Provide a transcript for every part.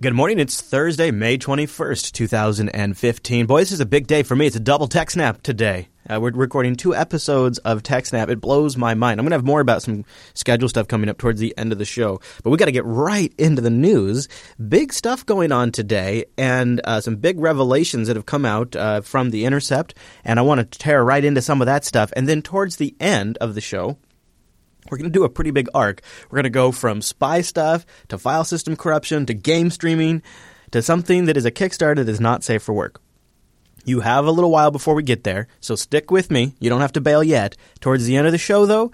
Good morning. It's Thursday, May 21st, 2015. Boy, this is a big day for me. It's a double TechSnap today. Uh, we're recording two episodes of TechSnap. It blows my mind. I'm going to have more about some schedule stuff coming up towards the end of the show, but we got to get right into the news. Big stuff going on today, and uh, some big revelations that have come out uh, from The Intercept, and I want to tear right into some of that stuff. And then towards the end of the show, we're going to do a pretty big arc. We're going to go from spy stuff to file system corruption to game streaming to something that is a Kickstarter that is not safe for work. You have a little while before we get there, so stick with me. You don't have to bail yet. Towards the end of the show, though,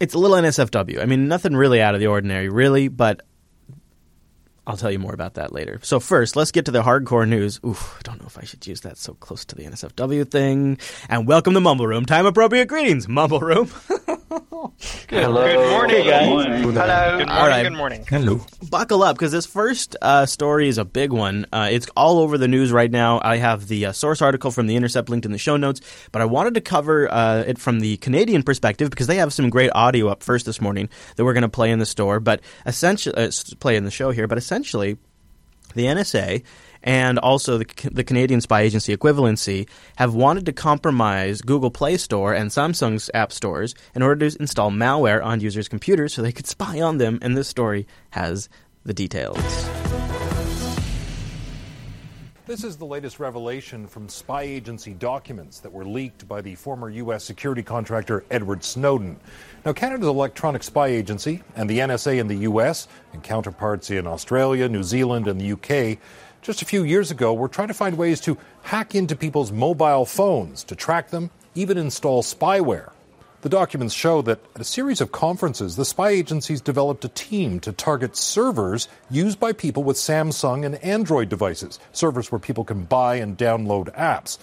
it's a little NSFW. I mean, nothing really out of the ordinary, really, but I'll tell you more about that later. So first, let's get to the hardcore news. Oof, I don't know if I should use that so close to the NSFW thing. And welcome to Mumble Room. Time appropriate greetings, Mumble Room. Good, Hello. Good morning, hey guys. Good morning. Hello. Good morning. All right. Good morning. Hello. Buckle up because this first uh, story is a big one. Uh, it's all over the news right now. I have the uh, source article from the Intercept linked in the show notes, but I wanted to cover uh, it from the Canadian perspective because they have some great audio up first this morning that we're going to play in the store, but essentially uh, play in the show here. But essentially, the NSA and also the, the Canadian Spy Agency equivalency have wanted to compromise Google Play Store and Samsung's app stores in order to install malware on users' computers so they could spy on them. And this story has the details. This is the latest revelation from spy agency documents that were leaked by the former U.S. security contractor Edward Snowden. Now, Canada's electronic spy agency and the NSA in the U.S. and counterparts in Australia, New Zealand, and the U.K. just a few years ago were trying to find ways to hack into people's mobile phones to track them, even install spyware. The documents show that at a series of conferences, the spy agencies developed a team to target servers used by people with Samsung and Android devices, servers where people can buy and download apps.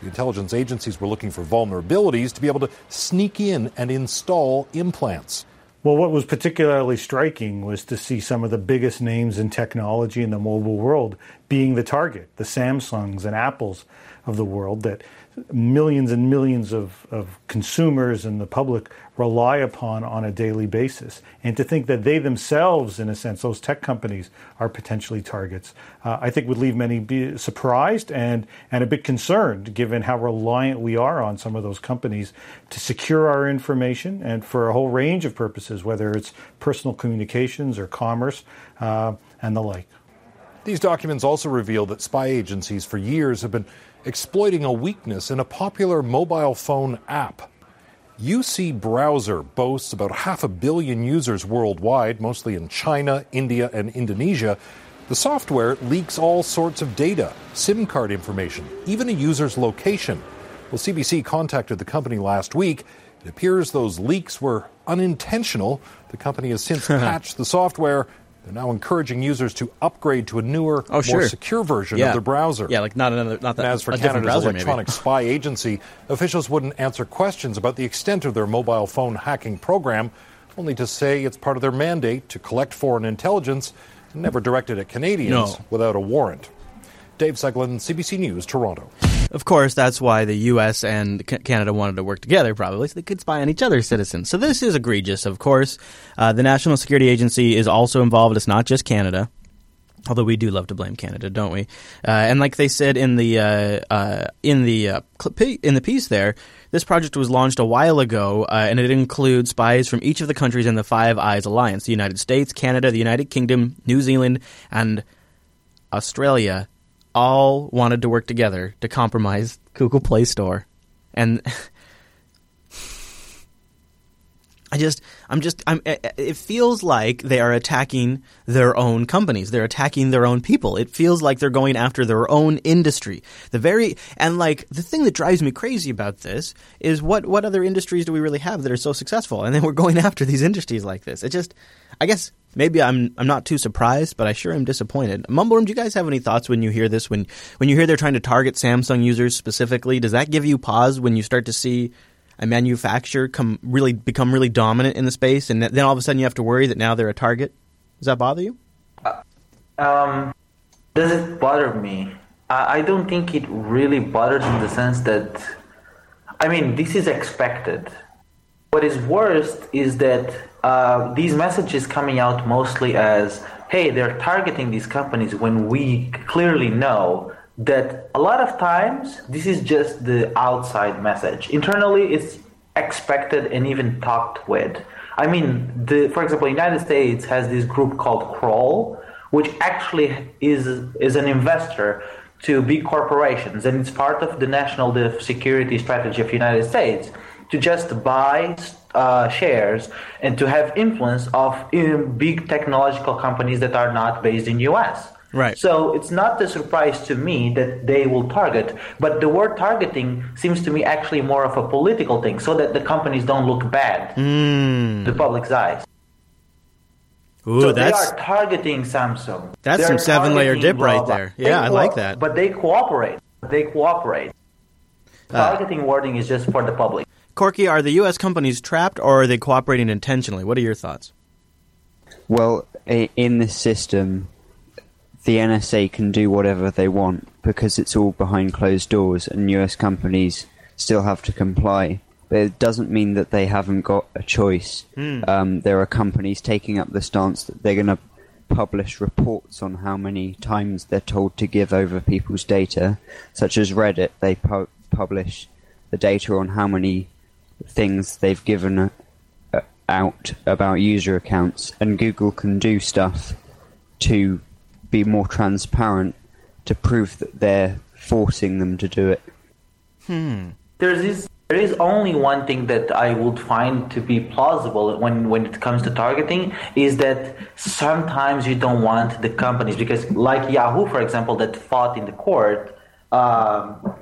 The intelligence agencies were looking for vulnerabilities to be able to sneak in and install implants. Well, what was particularly striking was to see some of the biggest names in technology in the mobile world being the target, the Samsungs and Apples of the world that millions and millions of, of consumers and the public rely upon on a daily basis. And to think that they themselves, in a sense, those tech companies are potentially targets, uh, I think would leave many surprised and, and a bit concerned given how reliant we are on some of those companies to secure our information and for a whole range of purposes, whether it's personal communications or commerce uh, and the like. These documents also reveal that spy agencies for years have been exploiting a weakness in a popular mobile phone app. UC Browser boasts about half a billion users worldwide, mostly in China, India, and Indonesia. The software leaks all sorts of data, SIM card information, even a user's location. Well, CBC contacted the company last week. It appears those leaks were unintentional. The company has since patched the software they're now encouraging users to upgrade to a newer, oh, sure. more secure version yeah. of their browser. Yeah, like not another, not that. And as for Canada's browser, electronic spy agency, officials wouldn't answer questions about the extent of their mobile phone hacking program, only to say it's part of their mandate to collect foreign intelligence, never directed at Canadians no. without a warrant. Dave Seglin, CBC News, Toronto. Of course, that's why the U.S. and Canada wanted to work together, probably, so they could spy on each other's citizens. So this is egregious, of course. Uh, the National Security Agency is also involved. It's not just Canada. Although we do love to blame Canada, don't we? Uh, and like they said in the uh, uh in the uh, in the piece there, this project was launched a while ago, uh, and it includes spies from each of the countries in the Five Eyes Alliance: the United States, Canada, the United Kingdom, New Zealand, and Australia all wanted to work together to compromise Google Play Store. And I just, I'm just, I'm, eh, eh, it feels like they are attacking their own companies. They're attacking their own people. It feels like they're going after their own industry. The very, and like, the thing that drives me crazy about this is what, what other industries do we really have that are so successful? And then we're going after these industries like this. It just, I guess maybe I'm I'm not too surprised, but I sure am disappointed. Mumbleroom, do you guys have any thoughts when you hear this? When when you hear they're trying to target Samsung users specifically, does that give you pause when you start to see a manufacturer come really become really dominant in the space, and then all of a sudden you have to worry that now they're a target? Does that bother you? Uh, um, does it bother me? I, don't think it really bothers in the sense that, I mean, this is expected. What is worst is that uh, these messages coming out mostly as hey, they're targeting these companies when we clearly know that a lot of times this is just the outside message. Internally, it's expected and even talked with. I mean, the, for example, United States has this group called Crawl, which actually is is an investor to big corporations, and it's part of the national security strategy of United States to just buy uh, shares and to have influence of big technological companies that are not based in U.S. Right. So it's not a surprise to me that they will target, but the word targeting seems to me actually more of a political thing, so that the companies don't look bad mm. to the public's eyes. Ooh, so that's, they are targeting Samsung. That's They're some seven-layer dip blah, right blah. there. Yeah, I like that. But they cooperate. They cooperate. Uh, Targeting wording is just for the public. Corky, are the U.S. companies trapped or are they cooperating intentionally? What are your thoughts? Well, in the system, the NSA can do whatever they want because it's all behind closed doors and US companies still have to comply. But it doesn't mean that they haven't got a choice. Mm. Um, there are companies taking up the stance that they're going to publish reports on how many times they're told to give over people's data, such as Reddit. They pu- publish the data on how many things they've given uh, out about user accounts, and Google can do stuff to be more transparent to prove that they're forcing them to do it. Hmm. There's this. There is only one thing that I would find to be plausible when, when it comes to targeting is that sometimes you don't want the companies because, like Yahoo, for example, that fought in the court, um,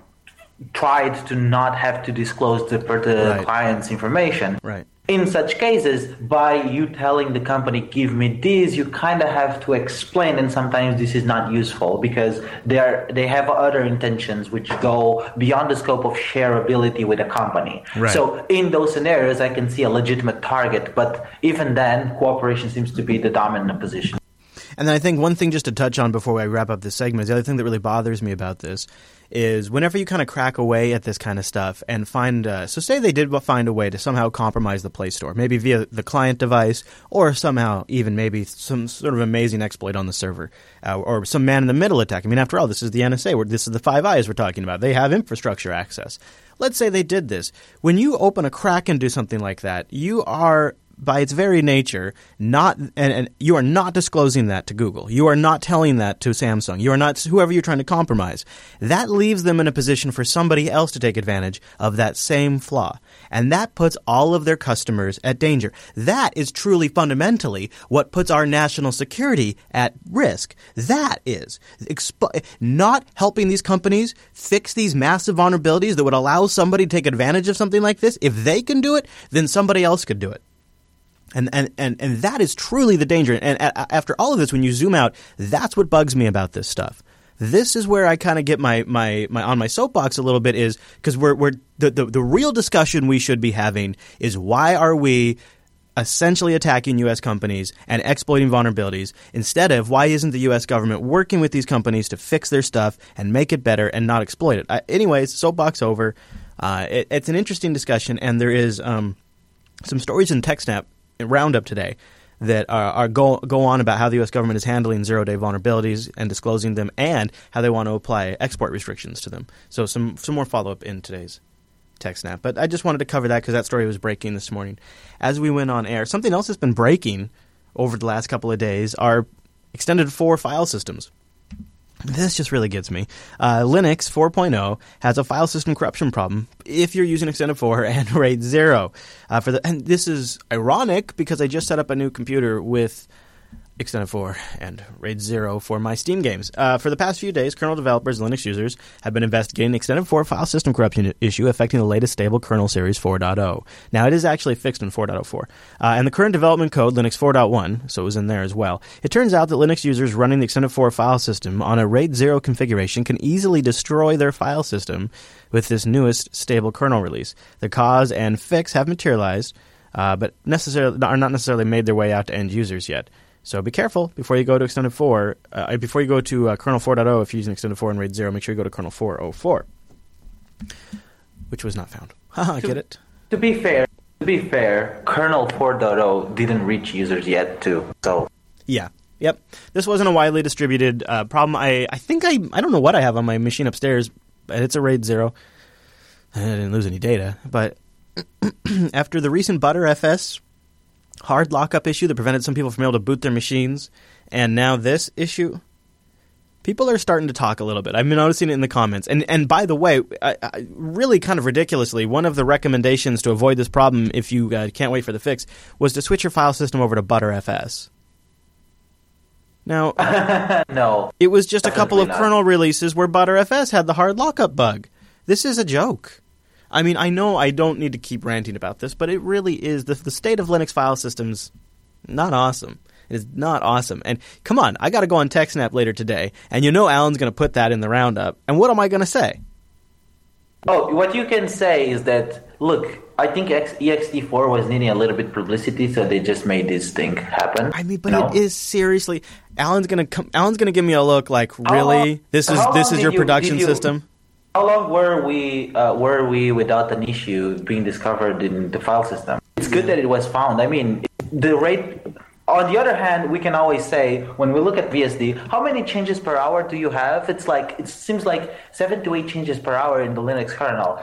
tried to not have to disclose the, the Right. client's information. Right. In such cases, by you telling the company, give me this, you kind of have to explain, and sometimes this is not useful because they are they have other intentions which go beyond the scope of shareability with a company. Right. So in those scenarios, I can see a legitimate target, but even then, cooperation seems to be the dominant position. And then I think one thing just to touch on before I wrap up this segment is the other thing that really bothers me about this is whenever you kind of crack away at this kind of stuff and find, uh, so say they did find a way to somehow compromise the Play Store, maybe via the client device or somehow even maybe some sort of amazing exploit on the server uh, or some man in the middle attack. I mean, after all, this is the NSA. This is the Five Eyes we're talking about. They have infrastructure access. Let's say they did this. When you open a crack and do something like that, you are by its very nature, not and, and you are not disclosing that to Google. You are not telling that to Samsung. You are not whoever you're trying to compromise. That leaves them in a position for somebody else to take advantage of that same flaw, and that puts all of their customers at danger. That is truly fundamentally what puts our national security at risk. That is expo- not helping these companies fix these massive vulnerabilities that would allow somebody to take advantage of something like this. If they can do it, then somebody else could do it. And, and, and, and that is truly the danger. And a- after all of this, when you zoom out, that's what bugs me about this stuff. This is where I kind of get my, my, my on my soapbox a little bit is because we're, we're the, the, the real discussion we should be having is why are we essentially attacking U.S. companies and exploiting vulnerabilities instead of why isn't the U.S. government working with these companies to fix their stuff and make it better and not exploit it? I, anyways, soapbox over. Uh, it, it's an interesting discussion, and there is um, some stories in TechSnap roundup today that are, are go go on about how the U.S. government is handling zero day vulnerabilities and disclosing them, and how they want to apply export restrictions to them. So some some more follow up in today's TechSnap. But I just wanted to cover that because that story was breaking this morning as we went on air. Something else that's been breaking over the last couple of days are extended four file systems. This just really gets me. Uh, Linux 4.0 has a file system corruption problem if you're using Extended 4 and RAID 0. Uh, for the, and this is ironic because I just set up a new computer with Extended 4 and RAID 0 for my Steam games. Uh, for the past few days, kernel developers and Linux users have been investigating Extended 4 file system corruption issue affecting the latest stable kernel series 4.0. Now, it is actually fixed in 4.04. Uh, and the current development code, Linux 4.1, so it was in there as well. It turns out that Linux users running the Extended 4 file system on a RAID 0 configuration can easily destroy their file system with this newest stable kernel release. The cause and fix have materialized, uh, but necessarily are not necessarily made their way out to end users yet. So be careful before you go to Extended 4. Uh, before you go to uh, kernel 4.0, if you're using Extended 4 and RAID 0, make sure you go to kernel 4.04, which was not found. Haha, I get it? To be fair, to be fair, kernel 4.0 didn't reach users yet too. So Yeah. Yep, this wasn't a widely distributed uh, problem. I, I think I I don't know what I have on my machine upstairs, but it's a RAID zero. I didn't lose any data, but after the recent Btrfs hard lockup issue that prevented some people from able to boot their machines, and now this issue, people are starting to talk a little bit. I've been noticing it in the comments. And and by the way, I, I, really kind of ridiculously, one of the recommendations to avoid this problem, if you uh, can't wait for the fix, was to switch your file system over to Btrfs. Now, no, it was just a couple of not. kernel releases where Btrfs had the hard lockup bug. This is a joke. I mean, I know I don't need to keep ranting about this, but it really is the, the state of Linux file systems not awesome. It is not awesome. And come on, I got to go on TechSnap later today, and you know Alan's going to put that in the roundup. And what am I going to say? Oh, what you can say is that look, I think X- ext4 was needing a little bit publicity, so they just made this thing happen. I mean, but No? it is seriously. Alan's going to come. Alan's going to give me a look like, really? this is this is your you- production you- system? How long were we uh, were we without an issue being discovered in the file system? It's good that it was found. I mean, the rate. On the other hand, we can always say when we look at BSD, how many changes per hour do you have? It's like it seems like seven to eight changes per hour in the Linux kernel.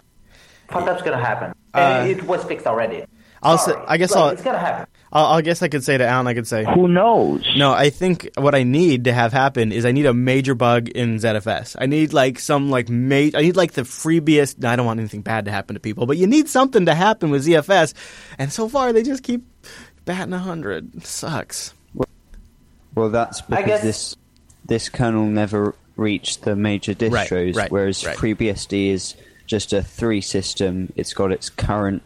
That's gonna happen? And Uh, it was fixed already. I'll say- Sorry. I guess Like, I'll- it's gonna happen. I'll, I guess I could say to Alan, I could say, Who knows? No, I think what I need to have happen is I need a major bug in ZFS. I need like some like ma- I need like the FreeBSD. I don't want anything bad to happen to people, but you need something to happen with ZFS. And so far, they just keep batting a hundred. Sucks. Well, that's because guess- this this kernel never reached the major Right, distros, right, whereas right. FreeBSD is just a three system. It's got its current,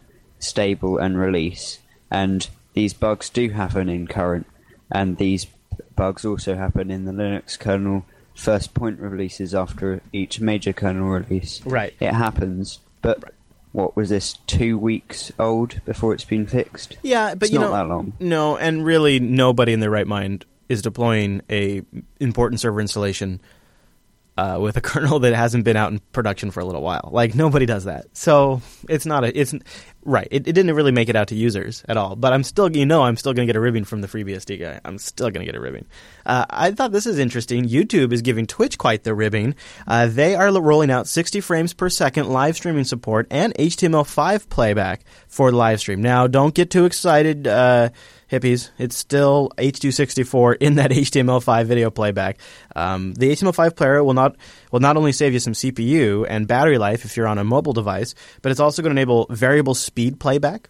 stable, and release, and these bugs do happen in current, and these bugs also happen in the Linux kernel first point releases after each major kernel release. Right. It happens, but. What was this? Two weeks old before it's been fixed. Yeah, but It's you not know, that long. No, and really, nobody in their right mind is deploying a important server installation uh, with a kernel that hasn't been out in production for a little while. Like nobody does that. So it's not a. It's right. It, it didn't really make it out to users at all. But I'm still, you know, I'm still going to get a ribbing from the FreeBSD guy. I'm still going to get a ribbing. Uh, I thought this is interesting. YouTube is giving Twitch quite the ribbing. Uh, they are rolling out 60 frames per second live streaming support and HTML5 playback for live stream. Now, don't get too excited. Hippies. It's still H264 in that HTML5 video playback. Um, the HTML5 player will not will not only save you some CPU and battery life if you're on a mobile device, but it's also going to enable variable speed playback.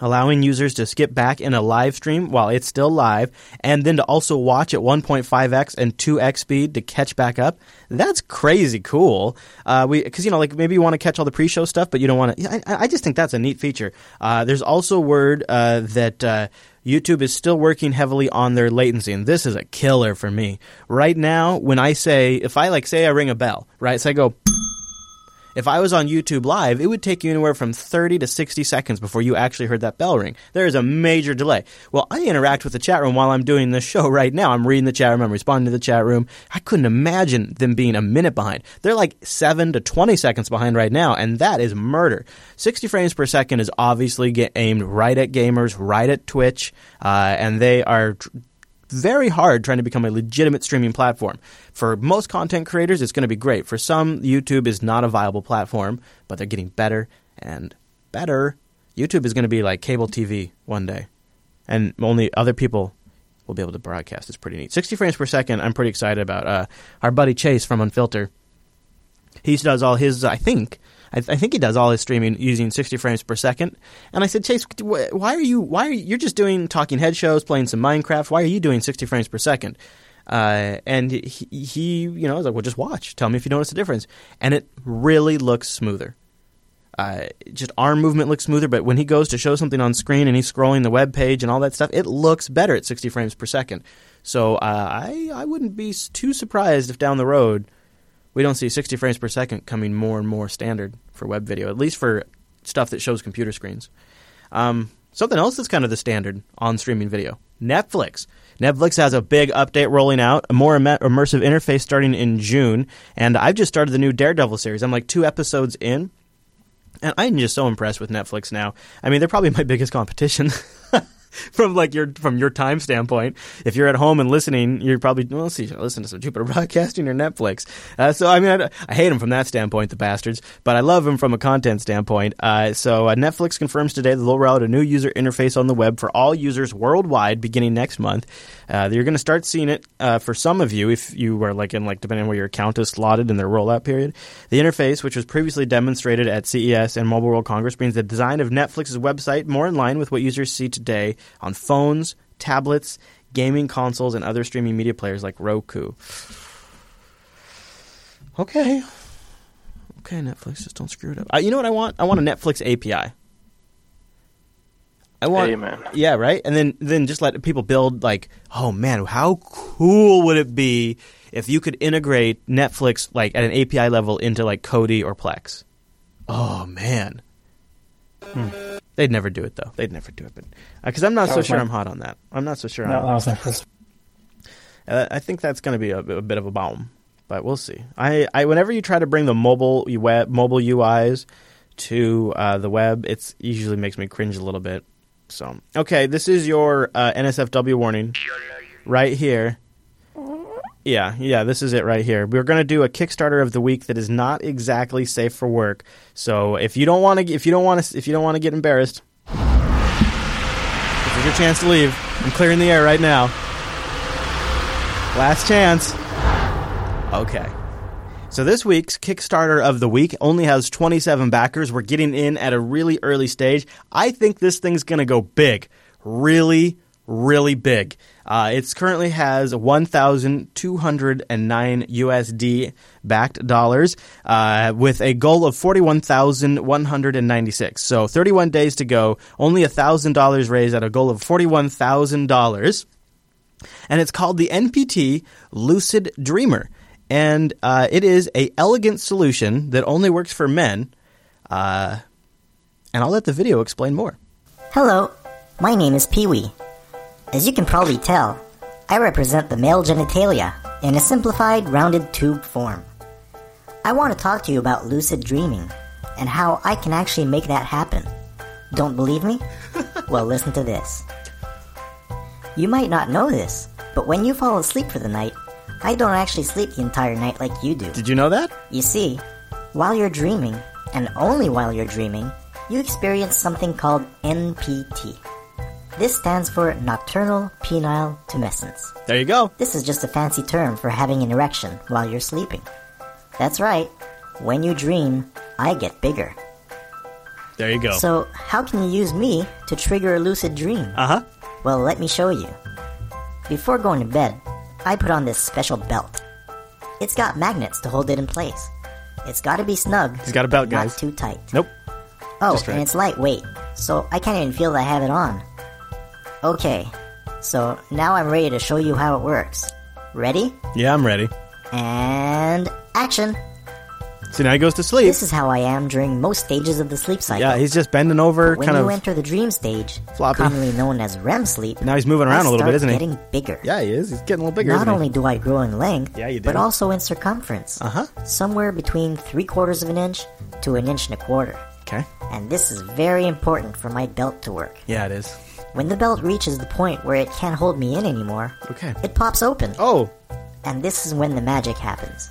Allowing users to skip back in a live stream while it's still live, and then to also watch at 1.5x and 2x speed to catch back up. That's crazy cool. Uh, because you know like maybe you want to catch all the pre-show stuff, but you don't want to. I, I just think that's a neat feature. Uh, there's also word uh, that uh, YouTube is still working heavily on their latency, and this is a killer for me right now. When I say if I like say I ring a bell, right? So I go. If I was on YouTube Live, it would take you anywhere from 30 to 60 seconds before you actually heard that bell ring. There is a major delay. Well, I interact with the chat room while I'm doing this show right now. I'm reading the chat room, I'm responding to the chat room. I couldn't imagine them being a minute behind. They're like 7 to 20 seconds behind right now, and that is murder. 60 frames per second is obviously aimed right at gamers, right at Twitch, uh, and they are very hard trying to become a legitimate streaming platform. For most content creators, it's going to be great. For some, YouTube is not a viable platform, but they're getting better and better. YouTube is going to be like cable TV one day, and only other people will be able to broadcast. It's pretty neat. 60 frames per second, I'm pretty excited about. Uh, our buddy Chase from Unfilter, he does all his, I think, I, I think he does all his streaming using 60 frames per second. And I said, Chase, wh- why are you? Why are you, you're just doing talking head shows, playing some Minecraft? Why are you doing 60 frames per second? Uh, and he, he, you know, I was like, well, just watch. Tell me if you notice the difference. And it really looks smoother. Uh, just arm movement looks smoother, but when he goes to show something on screen and he's scrolling the web page and all that stuff, it looks better at 60 frames per second. So uh, I, I wouldn't be too surprised if down the road we don't see 60 frames per second coming more and more standard for web video, at least for stuff that shows computer screens. Um, something else that's kind of the standard on streaming video Netflix. Netflix has a big update rolling out, a more imme- immersive interface starting in June, and I've just started the new Daredevil series. I'm like two episodes in, and I'm just so impressed with Netflix now. I mean, they're probably my biggest competition. from like your from your time standpoint. If you're at home and listening, you're probably well, see, listen to some Jupiter Broadcasting or Netflix. Uh, so I mean, I, I hate them from that standpoint, the bastards, but I love them from a content standpoint. Uh, so uh, Netflix confirms today that they'll roll out a new user interface on the web for all users worldwide beginning next month. Uh, you're going to start seeing it uh, for some of you if you were like in like depending on where your account is slotted in their rollout period. The interface, which was previously demonstrated at CES and Mobile World Congress, brings the design of Netflix's website more in line with what users see today on phones, tablets, gaming consoles, and other streaming media players like Roku. Okay. Okay, Netflix, just don't screw it up. Uh, you know what I want? I want a Netflix API. I want, Amen. yeah, right. And then, then just let people build. Like, oh man, how cool would it be if you could integrate Netflix like at an API level into like Kodi or Plex? Oh man, they'd never do it though. They'd never do it, but because I'm not That so sure my- I'm hot on that. I'm not so sure. No, on that was my first. uh, I think that's going to be a, a bit of a bomb, but we'll see. I, I whenever you try to bring the mobile web mobile UIs to uh, the web, it's usually makes me cringe a little bit. So okay, this is your uh, NSFW warning right here. Yeah, yeah, this is it right here. We're going to do a Kickstarter of the week that is not exactly safe for work. So if you don't want to, if you don't want to, if you don't want to get embarrassed, this is your chance to leave. I'm clearing the air right now. Last chance. Okay. So this week's Kickstarter of the week only has 27 backers. We're getting in at a really early stage. I think this thing's going to go big. Really, really big. Uh, it's currently has 1,209 USD backed dollars uh, with a goal of 41,196. So 31 days to go. Only $1,000 raised at a goal of $41,000 and it's called the NPT Lucid Dreamer, and uh, it is a elegant solution that only works for men. Uh, and I'll let the video explain more. Hello, my name is Pee Wee. As you can probably tell, I represent the male genitalia in a simplified, rounded tube form. I want to talk to you about lucid dreaming and how I can actually make that happen. Don't believe me? well, listen to this. You might not know this, but when you fall asleep for the night, I don't actually sleep the entire night like you do. Did you know that? You see, while you're dreaming, and only while you're dreaming, you experience something called NPT. This stands for Nocturnal Penile Tumescence. There you go. This is just a fancy term for having an erection while you're sleeping. That's right, when you dream, I get bigger. There you go. So, how can you use me to trigger a lucid dream? uh huh. Well, let me show you. Before going to bed, I put on this special belt. It's got magnets to hold it in place. It's got to be snug. He's got a belt, but not too tight. Nope. Oh, right. and it's lightweight, so I can't even feel that I have it on. Okay, so now I'm ready to show you how it works. Ready? Yeah, I'm ready. And action! So now he goes to sleep. This is how I am during most stages of the sleep cycle. Yeah, he's just bending over, when kind you of. enter the dream stage, floppy. commonly known as REM sleep, Now he's moving around I a little bit, isn't he? getting bigger. Yeah, he is. He's getting a little bigger. Not only do I grow in length, Yeah, you do. but also in circumference. Uh huh. Somewhere between three quarters of an inch to an inch and a quarter. Okay. And this is very important for my belt to work. Yeah, it is. When the belt reaches the point where it can't hold me in anymore, Okay. it pops open. Oh, And this is when the magic happens.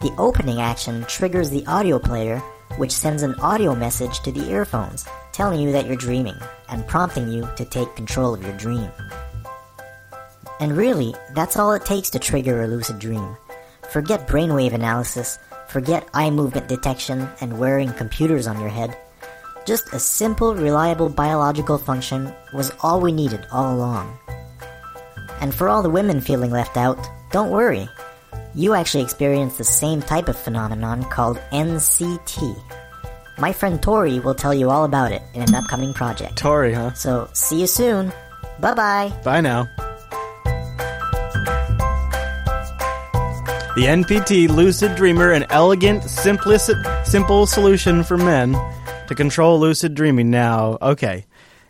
The opening action triggers the audio player, which sends an audio message to the earphones, telling you that you're dreaming and prompting you to take control of your dream. And really, that's all it takes to trigger a lucid dream. Forget brainwave analysis, forget eye movement detection and wearing computers on your head. Just a simple, reliable biological function was all we needed all along. And for all the women feeling left out, don't worry. You actually experience the same type of phenomenon called NCT. My friend Tori will tell you all about it in an upcoming project. Tori, huh? So, see you soon. Bye bye. Bye now. The NPT Lucid Dreamer, an elegant, simple solution for men to control lucid dreaming. Now, okay.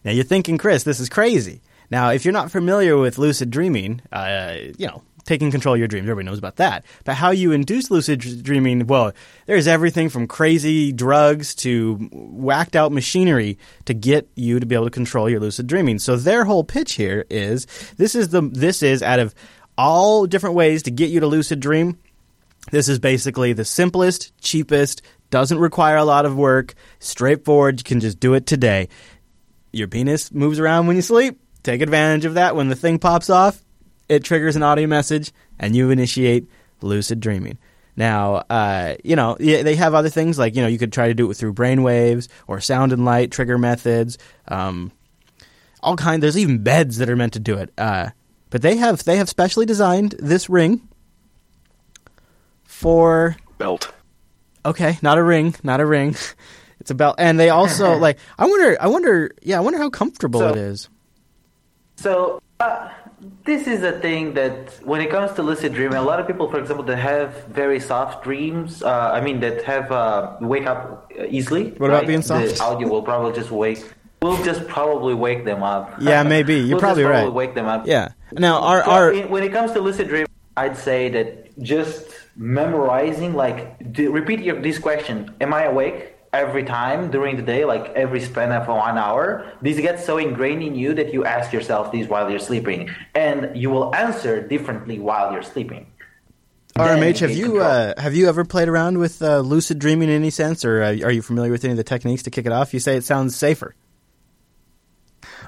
Now you're thinking, Chris, this is crazy. Now, if you're not familiar with lucid dreaming, uh, you know, taking control of your dreams. Everybody knows about that. But how you induce lucid dreaming, well, there's everything from crazy drugs to whacked out machinery to get you to be able to control your lucid dreaming. So their whole pitch here is this is the this is out of all different ways to get you to lucid dream. This is basically the simplest, cheapest, doesn't require a lot of work, straightforward. You can just do it today. Your penis moves around when you sleep. Take advantage of that. When the thing pops off, it triggers an audio message and you initiate lucid dreaming. Now, uh, you know, they have other things like, you know, you could try to do it through brain waves or sound and light trigger methods. Um, all kind. There's even beds that are meant to do it. Uh, but they have they have specially designed this ring for Belt. Okay, not a ring, not a ring. It's a belt, and they also like. I wonder. I wonder. Yeah, I wonder how comfortable So- it is. So uh, this is a thing that when it comes to lucid dreaming, a lot of people, for example, that have very soft dreams. Uh, I mean, that have uh, wake up easily. What about being soft? The audio will probably just wake. We'll just probably wake them up. Yeah, maybe. You're we'll probably just right. probably Wake them up. Yeah. Now, our So our when it comes to lucid dreaming, I'd say that just memorizing, like, do, repeat your, this question: Am I awake every time during the day, like every span of one hour? This gets so ingrained in you that you ask yourself this while you're sleeping, and you will answer differently while you're sleeping. Then RMH, have you uh, have you ever played around with uh, lucid dreaming in any sense, or uh, are you familiar with any of the techniques to kick it off? You say it sounds safer.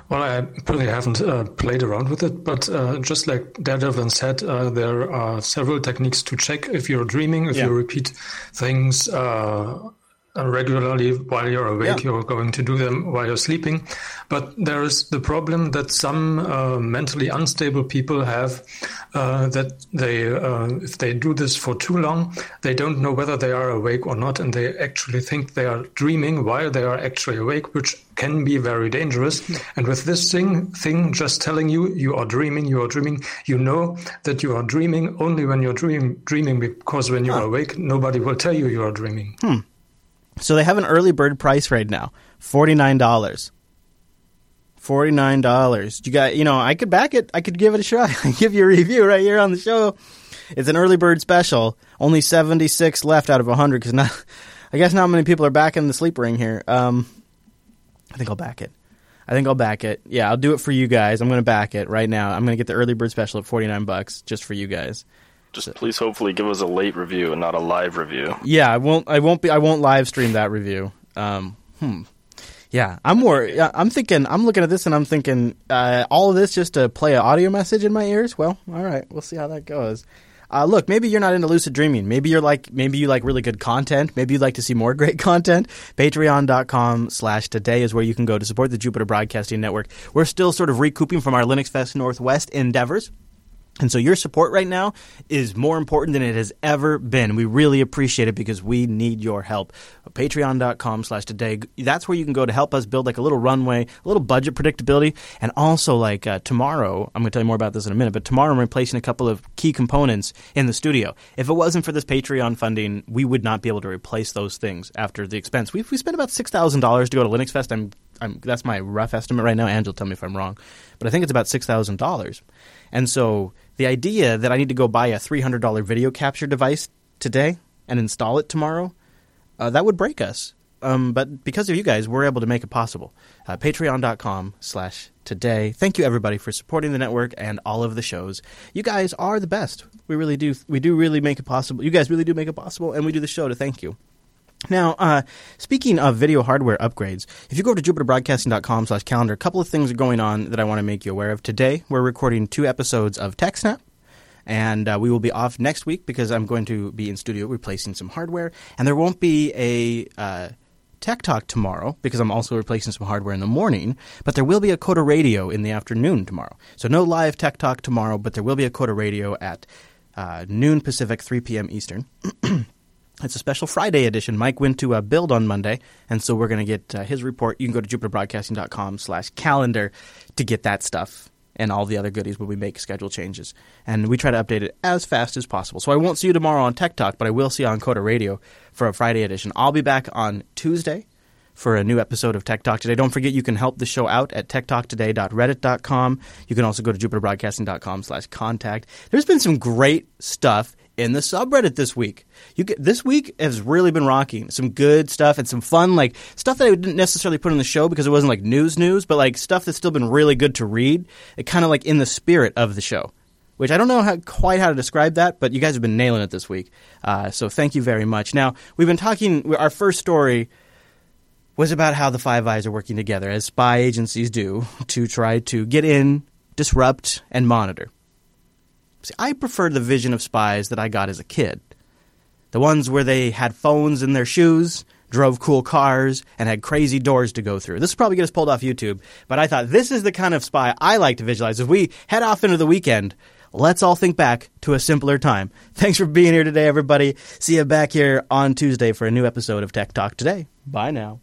Well, I really haven't uh, played around with it, but uh, just like Daredevil said, uh, there are several techniques to check if you're dreaming, if Yeah. you repeat things uh, regularly while you're awake, Yeah. you're going to do them while you're sleeping. But there is the problem that some uh, mentally unstable people have uh, that they, uh, if they do this for too long, they don't know whether they are awake or not, and they actually think they are dreaming while they are actually awake, which can be very dangerous. And with this thing, thing just telling you you are dreaming, you are dreaming, you know that you are dreaming only when you're dream, dreaming, because when you are awake, nobody will tell you you are dreaming. So they have an early bird price right now, forty nine dollars. Forty nine dollars. You got, you know, I could back it. I could give it a shot. Give you a review right here on the show. It's an early bird special. Only seventy six left out of hundred because not. I guess not many people are backing the sleep ring here. Um, I think I'll back it. I think I'll back it. Yeah, I'll do it for you guys. I'm going to back it right now. I'm going to get the early bird special at forty nine bucks just for you guys. Just please, hopefully, give us a late review and not a live review. Yeah, I won't. I won't be. I won't live stream that review. Um, hmm. Yeah, I'm more. I'm thinking. I'm looking at this and I'm thinking, uh, all of this just to play an audio message in my ears. Well, all right, we'll see how that goes. Uh, look, maybe you're not into lucid dreaming. Maybe you're like, maybe you like really good content. Maybe you'd like to see more great content. Patreon.com slash today is where you can go to support the Jupiter Broadcasting Network. We're still sort of recouping from our Linux Fest Northwest endeavors. And so your support right now is more important than it has ever been. We really appreciate it because we need your help. Patreon.com slash today. That's where you can go to help us build like a little runway, a little budget predictability. And also like uh, tomorrow, I'm going to tell you more about this in a minute, but tomorrow I'm replacing a couple of key components in the studio. If it wasn't for this Patreon funding, we would not be able to replace those things after the expense. We've, we spent about $6,000 to go to Linux Fest. I'm, I'm, that's my rough estimate right now. Angel, tell me if I'm wrong. But I think it's about $6,000. And so the idea that I need to go buy a $300 video capture device today and install it tomorrow, uh, that would break us. Um, but because of you guys, we're able to make it possible. Uh, Patreon.com slash today. Thank you everybody for supporting the network and all of the shows. You guys are the best. We really do. We do really make it possible. You guys really do make it possible, and we do the show to thank you. Now, uh, speaking of video hardware upgrades, if you go to jupiterbroadcasting.com slash calendar, a couple of things are going on that I want to make you aware of. Today, we're recording two episodes of TechSnap, and uh, we will be off next week because I'm going to be in studio replacing some hardware, and there won't be a uh, Tech Talk tomorrow because I'm also replacing some hardware in the morning, but there will be a Coder Radio in the afternoon tomorrow. So no live Tech Talk tomorrow, but there will be a Coder Radio at uh, noon Pacific, 3 p.m. Eastern. It's a special Friday edition. Mike went to uh, build on Monday, and so we're going to get uh, his report. You can go to jupiterbroadcasting.com slash calendar to get that stuff and all the other goodies when we make schedule changes. And we try to update it as fast as possible. So I won't see you tomorrow on Tech Talk, but I will see you on Coder Radio for a Friday edition. I'll be back on Tuesday for a new episode of Tech Talk Today. Don't forget you can help the show out at techtalktoday.reddit.com. You can also go to jupiterbroadcasting.com slash contact. There's been some great stuff in the subreddit this week. You get, this week has really been rocking. Some good stuff and some fun, like stuff that I didn't necessarily put on the show because it wasn't like news news, but like stuff that's still been really good to read. It kind of like in the spirit of the show. Which I don't know how, quite how to describe that, but you guys have been nailing it this week. Uh, so thank you very much. Now we've been talking. Our first story was about how the Five Eyes are working together, as spy agencies do, to try to get in, disrupt, and monitor. See, I prefer the vision of spies that I got as a kid. The ones where they had phones in their shoes, drove cool cars, and had crazy doors to go through. This probably get us pulled off YouTube, but I thought this is the kind of spy I like to visualize. As we head off into the weekend, let's all think back to a simpler time. Thanks for being here today, everybody. See you back here on Tuesday for a new episode of Tech Talk Today. Bye now.